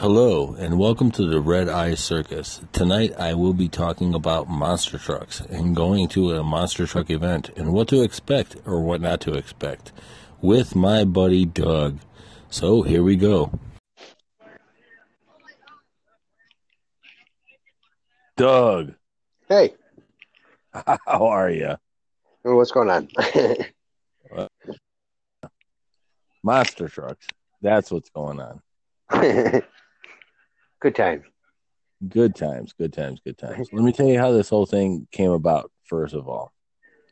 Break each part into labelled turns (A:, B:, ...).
A: Hello, and welcome to the Red Eye Circus. Tonight I will be talking about monster trucks and going to a monster truck event and what to expect or what not to expect with my buddy Doug. So here we go. Doug,
B: Hey,
A: how are you?
B: what's going on?
A: Monster trucks. That's what's going on.
B: Good times.
A: Good times, good times, good times. Let me tell you how this whole thing came about, first of all.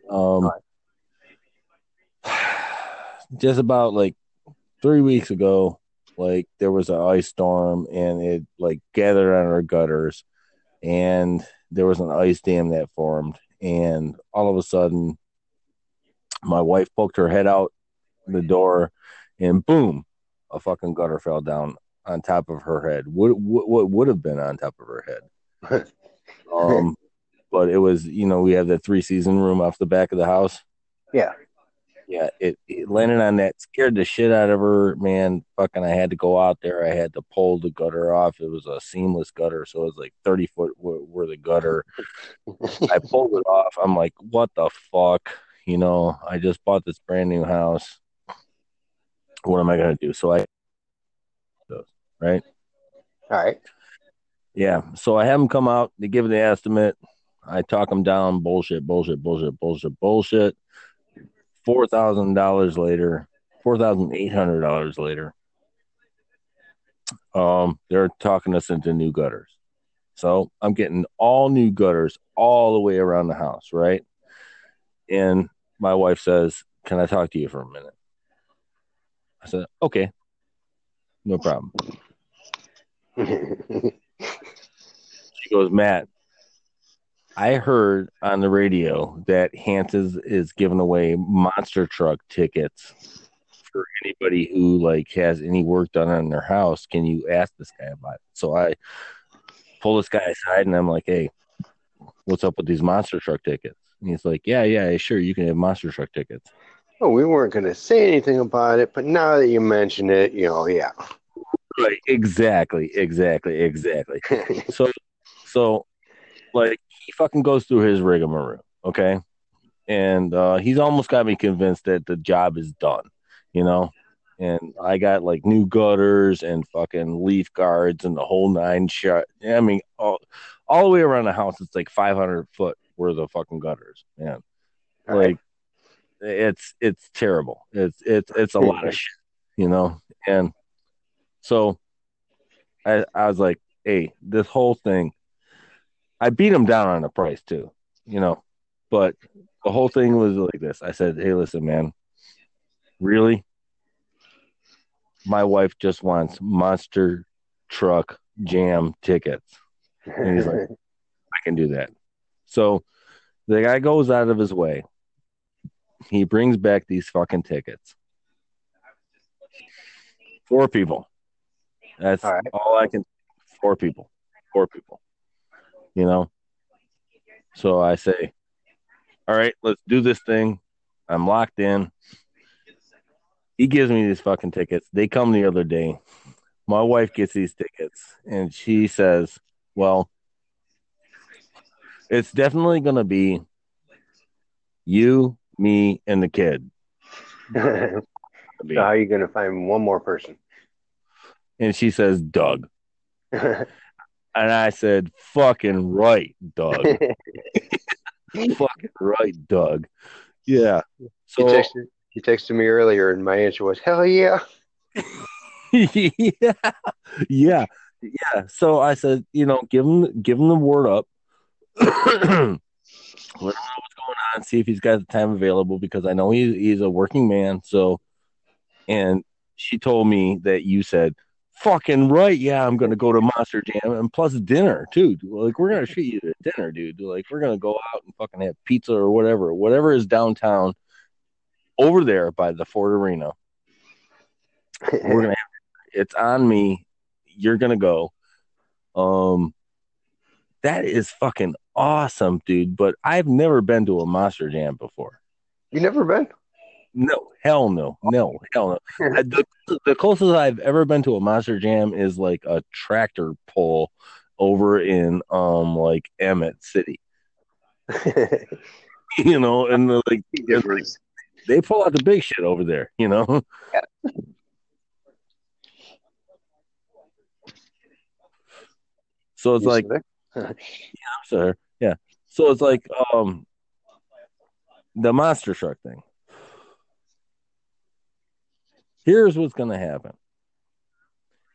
A: Um, just about like three weeks ago, like there was an ice storm and it like gathered on our gutters, and there was an ice dam that formed. And all of a sudden, my wife poked her head out the door, and boom, a fucking gutter fell down on top of her head. What what, what would have been on top of her head? um, but it was you know we have the three season room off the back of the house.
B: Yeah.
A: Yeah, it, it landed on that, scared the shit out of her, man. Fucking, I had to go out there. I had to pull the gutter off. It was a seamless gutter, so it was like thirty foot where, where the gutter. I pulled it off. I'm like, what the fuck? You know, I just bought this brand new house. What am I gonna do? So I, right?
B: All right.
A: Yeah. So I have them come out. They give the estimate. I talk them down. Bullshit. Bullshit. Bullshit. Bullshit. Bullshit. Four thousand dollars later. Four thousand eight hundred dollars later. Um, they're talking us into new gutters. So I'm getting all new gutters all the way around the house, right? And my wife says, "Can I talk to you for a minute?" I said, "Okay, no problem." She goes, Matt, I heard on the radio that Hanson's is giving away monster truck tickets for anybody who like has any work done on their house. Can you ask this guy about it? So I pull this guy aside and I'm like, Hey, what's up with these monster truck tickets? And he's like, Yeah, yeah, sure, you can have monster truck tickets.
B: Oh, we weren't going to say anything about it, but now that you mention it, you know, yeah.
A: Right, exactly, exactly, exactly. so so like he fucking goes through his rigmarole okay? And uh he's almost got me convinced that the job is done you know? And i got like new gutters and fucking leaf guards and the whole nine shot i mean all, all the way around the house it's like 500 foot worth of fucking gutters man.
B: All
A: like it's it's terrible. It's it's it's a lot of shit you know? And so i i was like hey this whole thing i beat him down on the price too you know but the whole thing was like this. I said hey listen man really? My wife just wants monster truck jam tickets. And he's like i can do that. So the guy goes out of his way. He brings back these fucking tickets. Four people that's
B: All right.
A: all I can. Four people. Four people. You know. So I say, all right, let's do this thing. I'm locked in. He gives me these fucking tickets. They come the other day. My wife gets these tickets, and she says, "Well, it's definitely going to be you, me, and the kid."
B: so how are you going to find one more person?
A: And she says, "Doug." And I said, fucking right, Doug. fucking right, Doug. Yeah.
B: you,
A: So,
B: texted, you texted me earlier, and my answer was, hell yeah.
A: yeah. Yeah. Yeah. So I said, you know, give him, give him the word up. Let him know what's going on. See if he's got the time available because I know he's, he's a working man. So, and she told me that you said, fucking right. Yeah, I'm to go to Monster Jam and plus dinner too. Like, we're to treat you to dinner, dude. Like, we're to go out and fucking have pizza or whatever, whatever is downtown over there by the Ford Arena. We're to have it's on me. You're to go. Um, that is fucking awesome, dude. But I've never been to a Monster Jam before.
B: you never been?
A: No, hell no, no, hell no. the, the closest I've ever been to a Monster Jam is like a tractor pull over in um like Imlay City. you know, and the, like, like they pull out the big shit over there. You know. Yeah. So it's like, yeah, I'm. Yeah. So it's like um the monster truck thing. Here's what's gonna happen.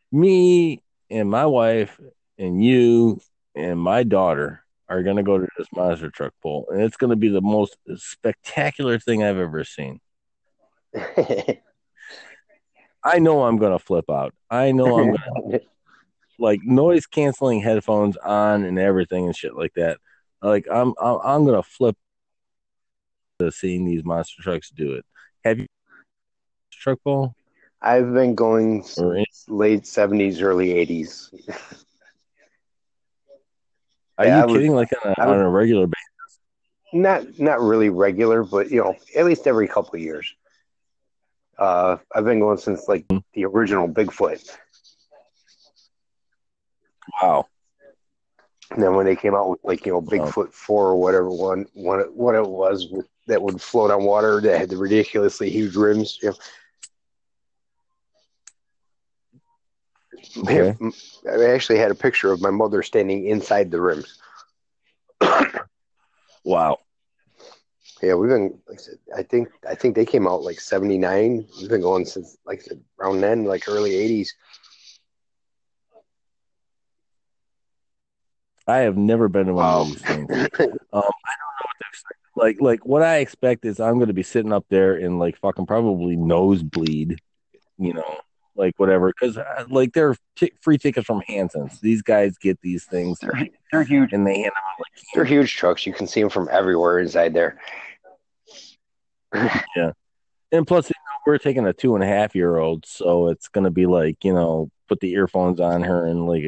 A: Me and my wife and you and my daughter are gonna go to this monster truck pull, and it's gonna be the most spectacular thing I've ever seen. I know I'm gonna flip out. I know I'm gonna like noise canceling headphones on and everything and shit like that. Like I'm I'm, I'm gonna flip to seeing these monster trucks do it. Have you truck ball?
B: I've been going late seventies, early eighties.
A: Are yeah, you kidding? like on a, on a regular basis?
B: Not not really regular, but you know, at least every couple of years. Uh, I've been going since like mm-hmm. the original Bigfoot.
A: Wow.
B: And then when they came out with like you know Bigfoot four or whatever one one what it was that would float on water that had the ridiculously huge rims, you know. Okay. I actually had a picture of my mother standing inside the rims.
A: wow.
B: Yeah, we've been. Like I, said, I think I think they came out like '79. We've been going since like around then, like early '80s.
A: I have never been to one of these things. Um, I don't know what to expect. Like, like what I expect is I'm going to be sitting up there and like fucking probably nosebleed, you know, like whatever. Because uh, like they're t- free tickets from Hanson's. These guys get these things.
B: They're, they're huge,
A: and they hand them out like
B: they're huge trucks. You can see them from everywhere inside there.
A: yeah, and plus you know, we're taking a two and a half year old, so it's going to be like you know put the earphones on her and like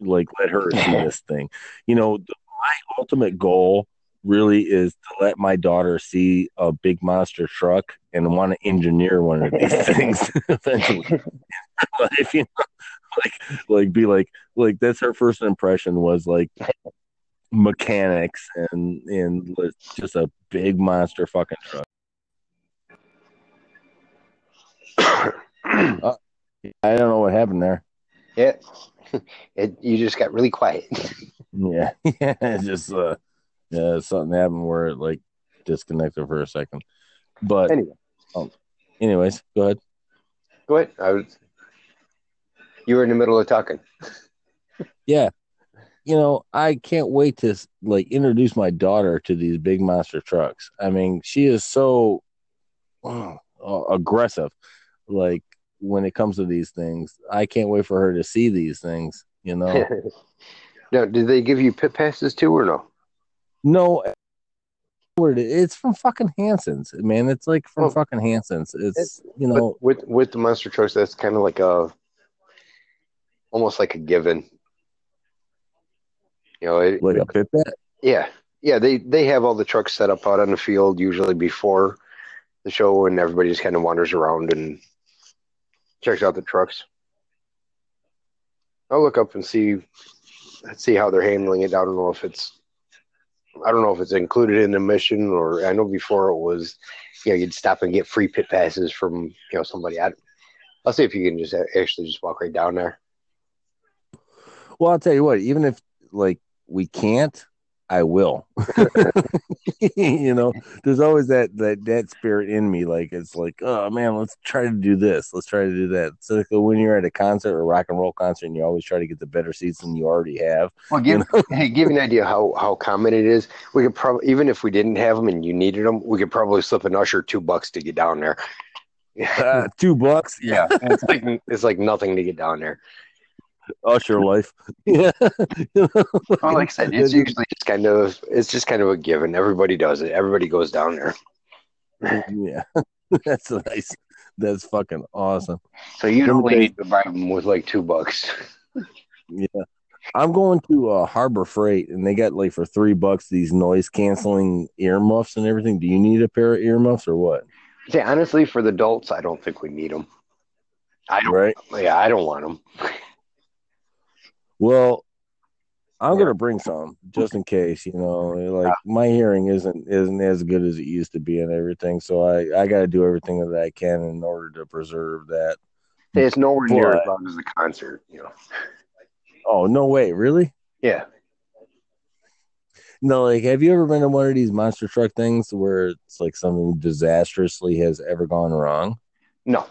A: like let her see this thing. You know, my ultimate goal really is to let my daughter see a big monster truck and want to engineer one of these things eventually. life, you know, like like be like like that's her first impression was like mechanics and and just a big monster fucking truck. uh, I don't know what happened there.
B: Yeah, it, you just got really quiet.
A: yeah, yeah, it's just uh, yeah, something happened where it like disconnected for a second. But
B: anyway,
A: um, anyways, go ahead.
B: Go ahead. I was. You were in the middle of talking.
A: yeah, you know, I can't wait to like introduce my daughter to these big monster trucks. I mean, she is so uh, aggressive. Like when it comes to these things. I can't wait for her to see these things. You know.
B: now, did they give you pit passes too, or no?
A: No. It's from fucking Hanson's, man. It's like from oh. fucking Hanson's. It's, it's you know
B: with with the monster trucks, that's kind of like a almost like a given. You know, it,
A: like a pat.
B: Yeah, yeah. They they have all the trucks set up out on the field usually before the show, and everybody just kind of wanders around and checks out the trucks. I'll look up and see see how they're handling it. I don't know if it's I don't know if it's included in the mission or I know before it was you know you'd stop and get free pit passes from you know somebody. I, I'll see if you can just actually just walk right down there.
A: Well, I'll tell you what. Even if like we can't, I will. you know, there's always that that that spirit in me. Like it's like, oh man, let's try to do this. Let's try to do that. So like when you're at a concert or rock and roll concert, and you always try to get the better seats than you already have.
B: Well, give you know? hey, give you an idea how how common it is. We could probably even if we didn't have them and you needed them, we could probably slip an usher two bucks to get down there.
A: Uh, two bucks,
B: yeah. it's like it's like nothing to get down there.
A: Usher life. yeah.
B: well, like I said, it's usually just kind of it's just kind of a given. Everybody does it. Everybody goes down there.
A: yeah, that's nice. That's fucking awesome.
B: So you don't need to buy them with like two bucks.
A: yeah. I'm going to uh, Harbor Freight, and they got like for three bucks these noise canceling earmuffs and everything. Do you need a pair of earmuffs or what?
B: See, honestly, for the adults, I don't think we need them. I don't.
A: right?
B: Yeah, I don't want them.
A: Well, I'm gonna bring some just in case. You know, like my hearing isn't isn't as good as it used to be and everything. So I I got to do everything that I can in order to preserve that.
B: It's nowhere near
A: But-
B: as loud as the concert. You know.
A: Oh no way, really?
B: Yeah.
A: No, like have you ever been to one of these monster truck things where it's like something disastrously has ever gone wrong?
B: No.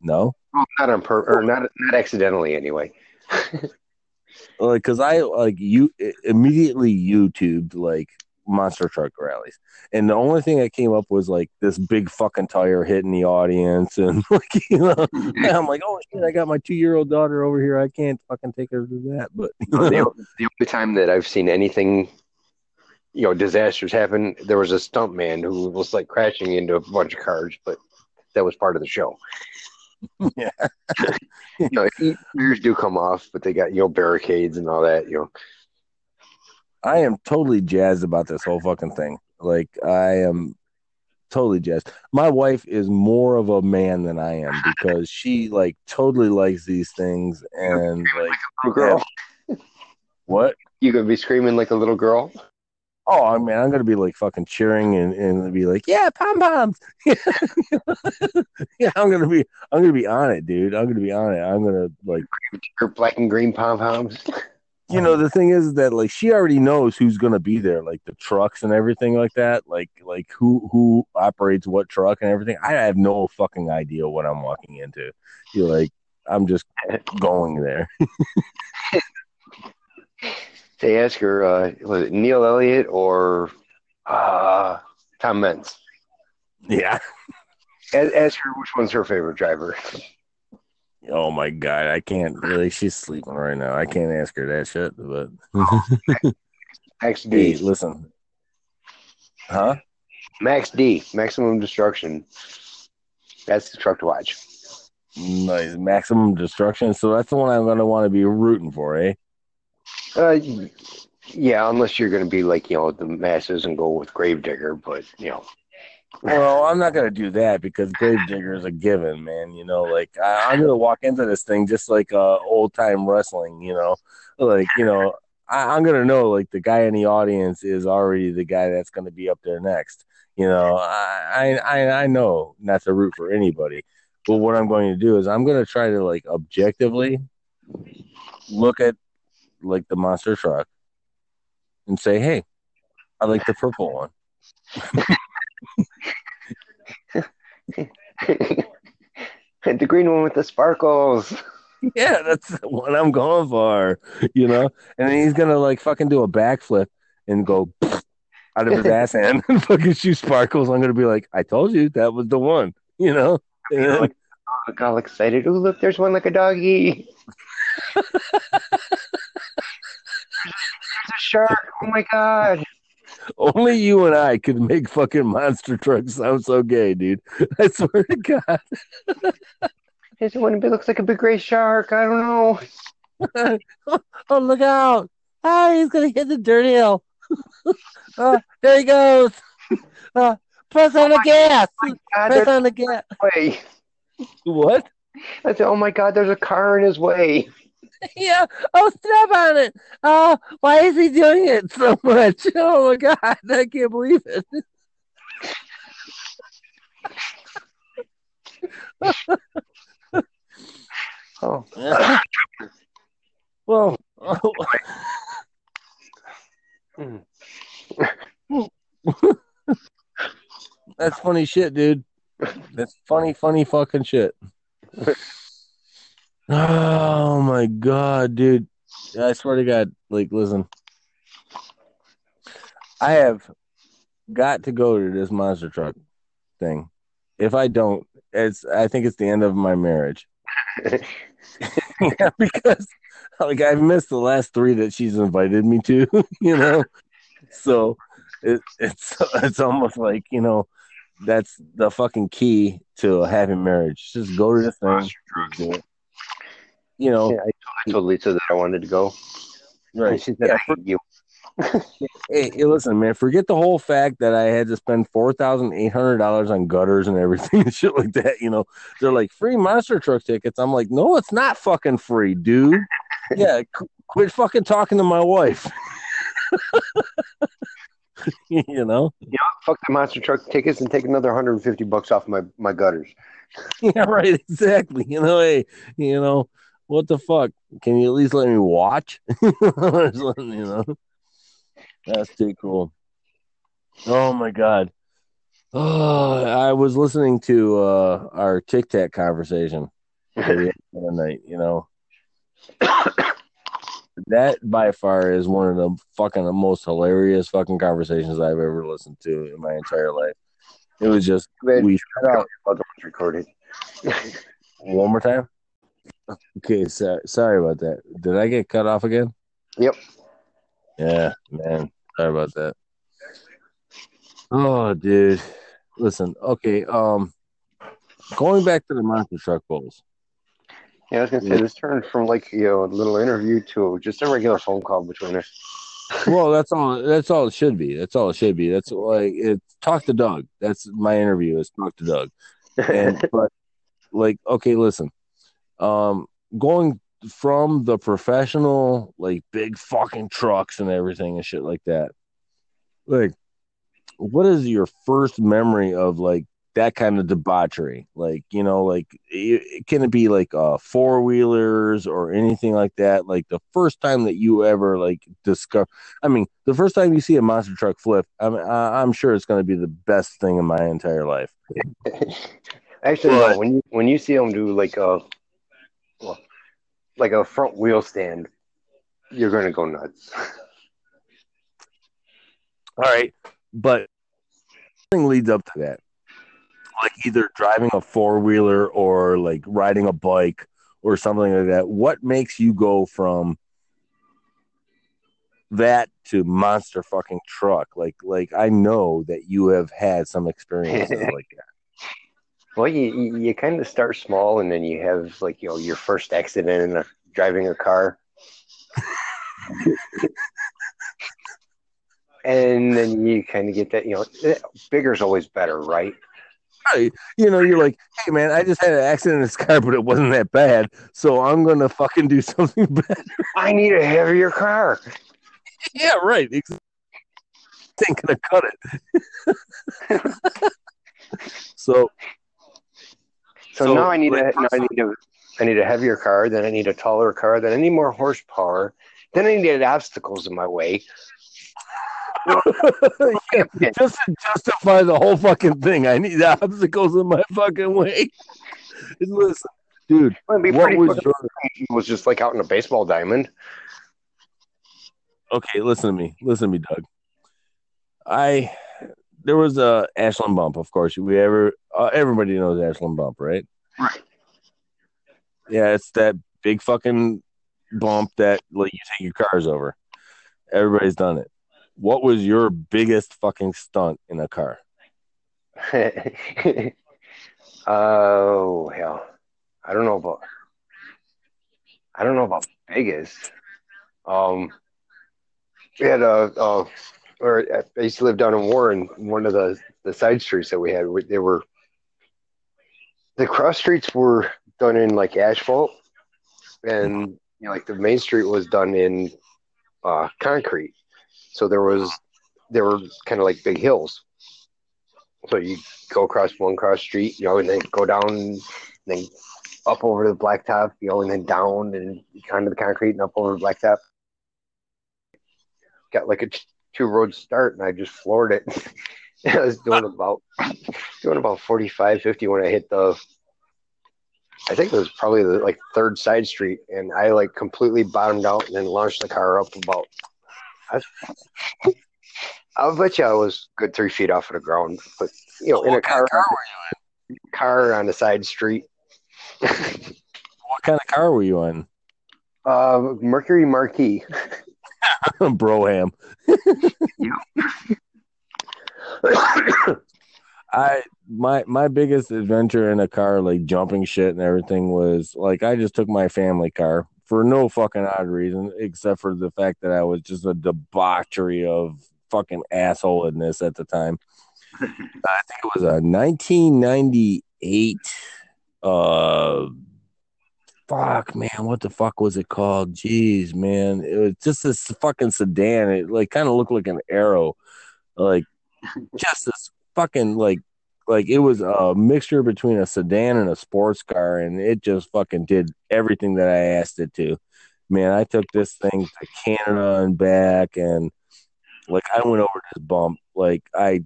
A: No.
B: Well, not on pur- or not not accidentally anyway.
A: like because I like you immediately YouTubed like monster truck rallies, and the only thing that came up was like this big fucking tire hitting the audience, and like you know, I'm like, oh shit, I got my two year old daughter over here, I can't fucking take her to that, but
B: the, the only time that I've seen anything, you know, disasters happen, there was a stunt man who was like crashing into a bunch of cars, but that was part of the show.
A: Yeah.
B: you know, ears do come off, but they got you know barricades and all that. You know,
A: I am totally jazzed about this whole fucking thing. Like I am totally jazzed. My wife is more of a man than I am because she like totally likes these things and like
B: little girl,
A: what?
B: you gonna be screaming like a little girl.
A: Oh, I mean, I'm gonna be like fucking cheering and, and be like, yeah, pom poms. yeah, I'm gonna be, I'm gonna be on it, dude. I'm gonna be on it. I'm gonna like,
B: Her black and green pom poms.
A: you know, the thing is that like she already knows who's gonna be there, like the trucks and everything like that. Like, like who who operates what truck and everything. I have no fucking idea what I'm walking into. You're like, I'm just going there.
B: They ask her, uh, was it Neil Elliott or uh, Tom Meents?
A: Yeah.
B: Ask, ask her which one's her favorite driver.
A: Oh my god, I can't really. She's sleeping right now. I can't ask her that shit. But
B: Max
A: hey,
B: D.
A: listen, huh?
B: Max D. Maximum Destruction. That's the truck to watch.
A: Nice. Maximum destruction. So that's the one I'm gonna want to be rooting for, eh?
B: Uh, yeah, unless you're going to be like you know the masses and go with Gravedigger, but you know,
A: Well, I'm not gonna do that because Gravedigger is a given, man. You know, like I, I'm gonna walk into this thing just like uh, old time wrestling. You know, like you know, I, I'm gonna know like the guy in the audience is already the guy that's gonna be up there next. You know, I I I know not to root for anybody, but what I'm going to do is I'm gonna try to like objectively look at like the monster truck and say, hey, I like the purple one.
B: the green one with the sparkles.
A: Yeah, that's what I'm going for, you know. And then he's gonna like fucking do a backflip and go out of his ass hand and fucking shoot sparkles. I'm gonna be like, I told you that was the one, you know. And then-
B: Like, oh, I got all excited. Oh, look, there's one like a doggy. Shark. Oh my god.
A: only you and I could make fucking monster trucks sound so gay, dude. I swear to God.
B: There's one looks like a big gray shark. I don't know.
A: oh, look out! Ah, he's gonna hit the dirt hill. oh, there he goes. Uh, press on the gas.
B: God,
A: Press on the gas.
B: way.
A: What?
B: I said, oh my god, there's a car in his way.
A: Yeah. Oh, step on it. Oh, why is he doing it so much? Oh my god, I can't believe it.
B: Oh,
A: well, that's funny shit, dude. That's funny, funny fucking shit. Oh my god, dude. I swear to God, like, listen. I have got to go to this monster truck thing. If I don't, it's I think it's the end of my marriage. yeah, because like I've missed the last three that she's invited me to, you know. So it, it's it's almost like you know that's the fucking key to a happy marriage. Just go to the thing, do it. You know,
B: Yeah, I, I told Lisa that I wanted to go.
A: right?
B: She said,
A: Yeah,
B: I hate you.
A: hey, hey, listen, man. Forget the whole fact that I had to spend four thousand eight hundred dollars on gutters and everything and shit like that. You know, they're like free monster truck tickets. I'm like, no, it's not fucking free, dude. yeah, qu- quit fucking talking to my wife. you know,
B: Yeah, fuck the monster truck tickets and take another 150 bucks off my my gutters.
A: yeah, right, exactly. You know, hey, you know, what the fuck? Can you at least let me watch? You know, that's too cool. Oh my god. Oh, I was listening to uh, our Tic Tac conversation the other night. You know, that by far is one of the fucking most hilarious fucking conversations I've ever listened to in my entire life. It was just we
B: shut ones recorded.
A: one more time. Okay, so, sorry about that. Did I get cut off again?
B: Yep.
A: Yeah, man. Sorry about that. Oh, dude. Listen, okay. Um, going back to the monster truck bowls.
B: Yeah, I was gonna say this turned from like you know a little interview to just a regular phone call between us.
A: Well, that's all. That's all it should be. That's all it should be. That's like it. Talk to Doug. That's my interview. Is talk to Doug. And but like, okay, listen. Um, going from the professional, like big fucking trucks and everything and shit like that. Like, what is your first memory of like that kind of debauchery? Like, you know, like it, can it be like uh four wheelers or anything like that? Like the first time that you ever like discover. I mean, the first time you see a monster truck flip, I'm I'm sure it's going to be the best thing in my entire life.
B: Actually,
A: But-
B: no. When you when you see them do like well, like a front wheel stand, you're gonna go nuts.
A: All right, but thing leads up to that, like either driving a four wheeler or like riding a bike or something like that. What makes you go from that to monster fucking truck? Like, like I know that you have had some experiences like that.
B: Well, you you, kind of start small, and then you have like you know your first accident in a, driving a car, and then you kind of get that you know eh, bigger's always better, right?
A: Right. You know, you're like, hey man, I just had an accident in this car, but it wasn't that bad, so I'm gonna fucking do something better.
B: I need a heavier car.
A: yeah, right. Exactly. Ain't gonna cut it. so
B: So,
A: So,
B: now I need a now I need a I need a heavier car. Then I need a taller car. Then I need more horsepower. Then I need obstacles in my way.
A: yeah, just to justify the whole fucking thing, I need obstacles in my fucking way. Listen, dude, what was your
B: It was just like out in a baseball diamond.
A: okay? Listen to me, listen to me, Doug. I there was a Ashland bump, of course. We ever uh, everybody knows Ashland bump, right?
B: Right.
A: Yeah, it's that big fucking bump that like you take your cars over. Everybody's done it. What was your biggest fucking stunt in a car?
B: oh hell, I don't know about. I don't know about biggest. Um, we had a, uh, or I used to live down in Warren. One of the the side streets that we had, they were the cross streets were done in like asphalt, and you know, like the main street was done in uh, concrete. So there was there were kind of like big hills. So you go across one cross street, you know, and then go down, and then up over the blacktop, you know, and then down and kind of the concrete and up over the blacktop. Got like a two road start, and I just floored it. I was doing about doing about 45, 50 when I hit the. I think it was probably the like third side street, and I like completely bottomed out and then launched the car up about. I, I'll bet you I was good three feet off of the ground, but you know, in a
A: What
B: car,
A: of car were
B: car on the side street.
A: What kind of car were you in?
B: Uh, Mercury Marquis.
A: Brougham. I my my biggest adventure in a car, like jumping shit and everything, was like I just took my family car for no fucking odd reason except for the fact that I was just a debauchery of fucking assholeness at the time. I think it was a 1998 uh fuck man what the fuck was it called jeez man it was just this fucking sedan it like kind of looked like an arrow like just this fucking like like it was a mixture between a sedan and a sports car and it just fucking did everything that i asked it to man i took this thing to canada and back and like i went over this bump like i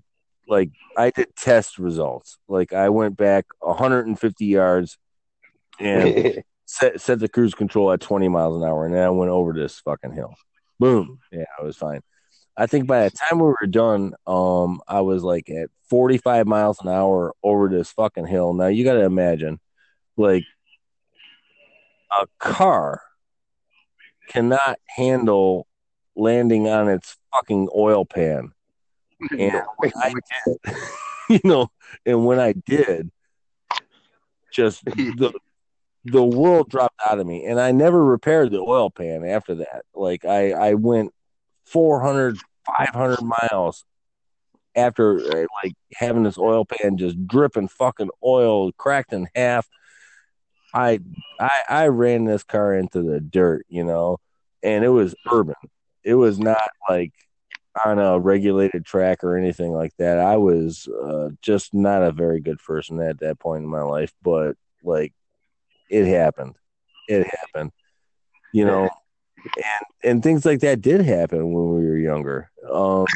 A: like I did test results. Like I went back 150 yards and set set the cruise control at 20 miles an hour, and then I went over this fucking hill. Boom. Yeah, I was fine. I think by the time we were done, um, I was like at 45 miles an hour over this fucking hill. Now you got to imagine, like, a car cannot handle landing on its fucking oil pan and I did, you know, and when I did, just the the world dropped out of me, and I never repaired the oil pan after that. Like I I went 400, 500 miles after uh, like having this oil pan just dripping fucking oil, cracked in half. I I I ran this car into the dirt, you know, and it was urban. It was not like on a regulated track or anything like that. I was uh, just not a very good person at that point in my life, but like it happened. It happened, you know, and and things like that did happen when we were younger. Um,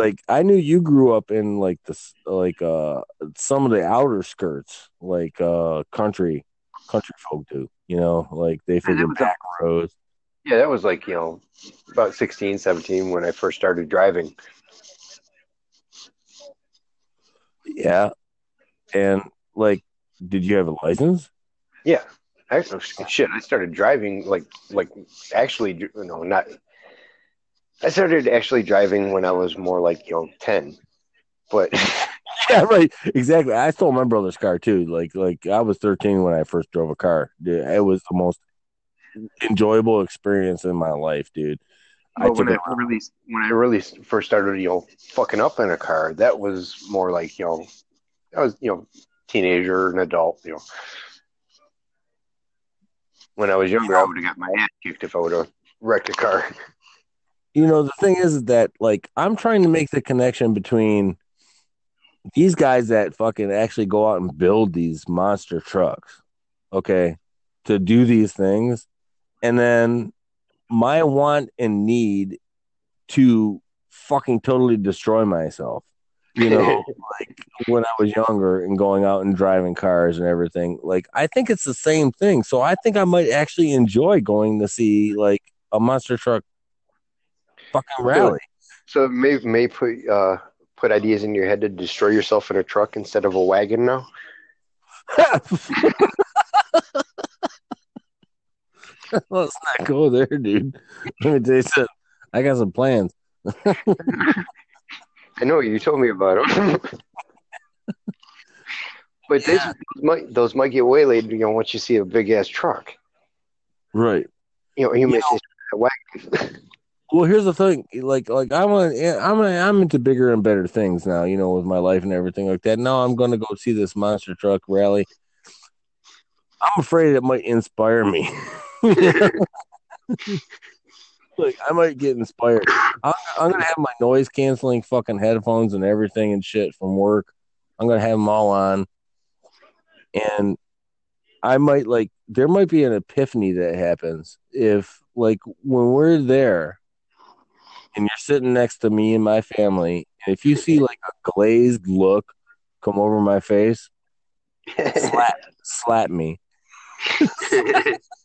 A: like I knew you grew up in like this, like uh, some of the outer skirts, like uh, country country folk do. You know, like they figured back roads
B: yeah, that was like, you know, about 16, 17 when I first started driving.
A: Yeah. And like, did you have a license?
B: Yeah. Actually, oh, shit, I started driving like, like actually, you know, not, I started actually driving when I was more like, you know, 10. But
A: yeah, right. Exactly. I stole my brother's car too. Like, like I was 13 when I first drove a car. It was the most enjoyable experience in my life, dude.
B: I when I really when I really first started, you know, fucking up in a car, that was more like you know, I was you know, teenager and adult, you know. When I was younger, I would have got my ass kicked if I would have wrecked a car.
A: You know, the thing is that like I'm trying to make the connection between these guys that fucking actually go out and build these monster trucks, okay, to do these things and then my want and need to fucking totally destroy myself. You know, like when I was younger and going out and driving cars and everything. Like I think it's the same thing. So I think I might actually enjoy going to see like a monster truck fucking rally.
B: So, so may may put uh put ideas in your head to destroy yourself in a truck instead of a wagon now.
A: Let's not go there, dude. Let me tell you something. I got some plans.
B: I know you told me about them. but yeah. those, might, those might get waylaid, you know, once you see a big ass truck.
A: Right.
B: You know, you, you miss wagon.
A: well, here's the thing. Like, like I'm a, I'm a, I'm into bigger and better things now. You know, with my life and everything like that. Now I'm going to go see this monster truck rally. I'm afraid it might inspire me. like I might get inspired. I'm, I'm, gonna have my noise canceling fucking headphones and everything and shit from work. I'm gonna have them all on, and I might like there might be an epiphany that happens if like when we're there and you're sitting next to me and my family, and if you see like a glazed look come over my face, slap slap me.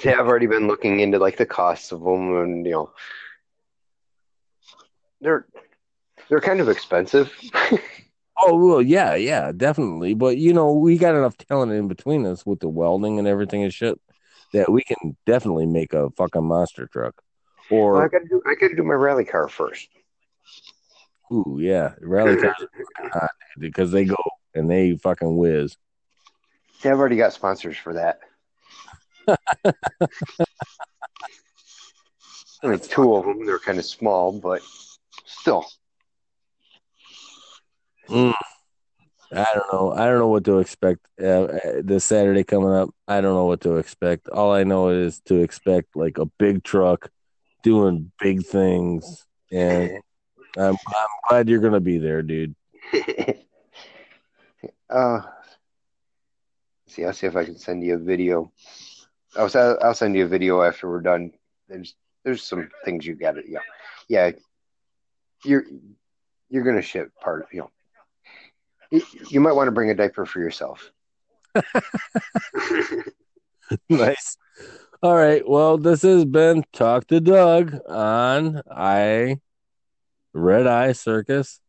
B: See, I've already been looking into like the costs of them, and you know, they're they're kind of expensive.
A: oh well, yeah, yeah, definitely. But you know, we got enough talent in between us with the welding and everything and shit that we can definitely make a fucking monster truck. Or
B: well, I gotta do I gotta do my rally car first.
A: Ooh, yeah, rally cars because they go and they fucking whiz.
B: See, I've already got sponsors for that. I mean, two of them. They're kind of small, but still.
A: Mm. I don't know. I don't know what to expect uh, this Saturday coming up. I don't know what to expect. All I know is to expect like a big truck doing big things, and I'm, I'm glad you're gonna be there, dude.
B: uh, see, I'll see if I can send you a video. I'll I'll send you a video after we're done. There's there's some things you got to yeah yeah you're you're gonna ship part you know you, you might want to bring a diaper for yourself.
A: nice. All right. Well, this has been Talk to Doug on I Red Eye Circus.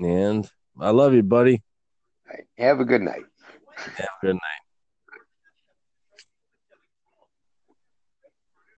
A: And I love you, buddy.
B: Have a good night.
A: Have a good night.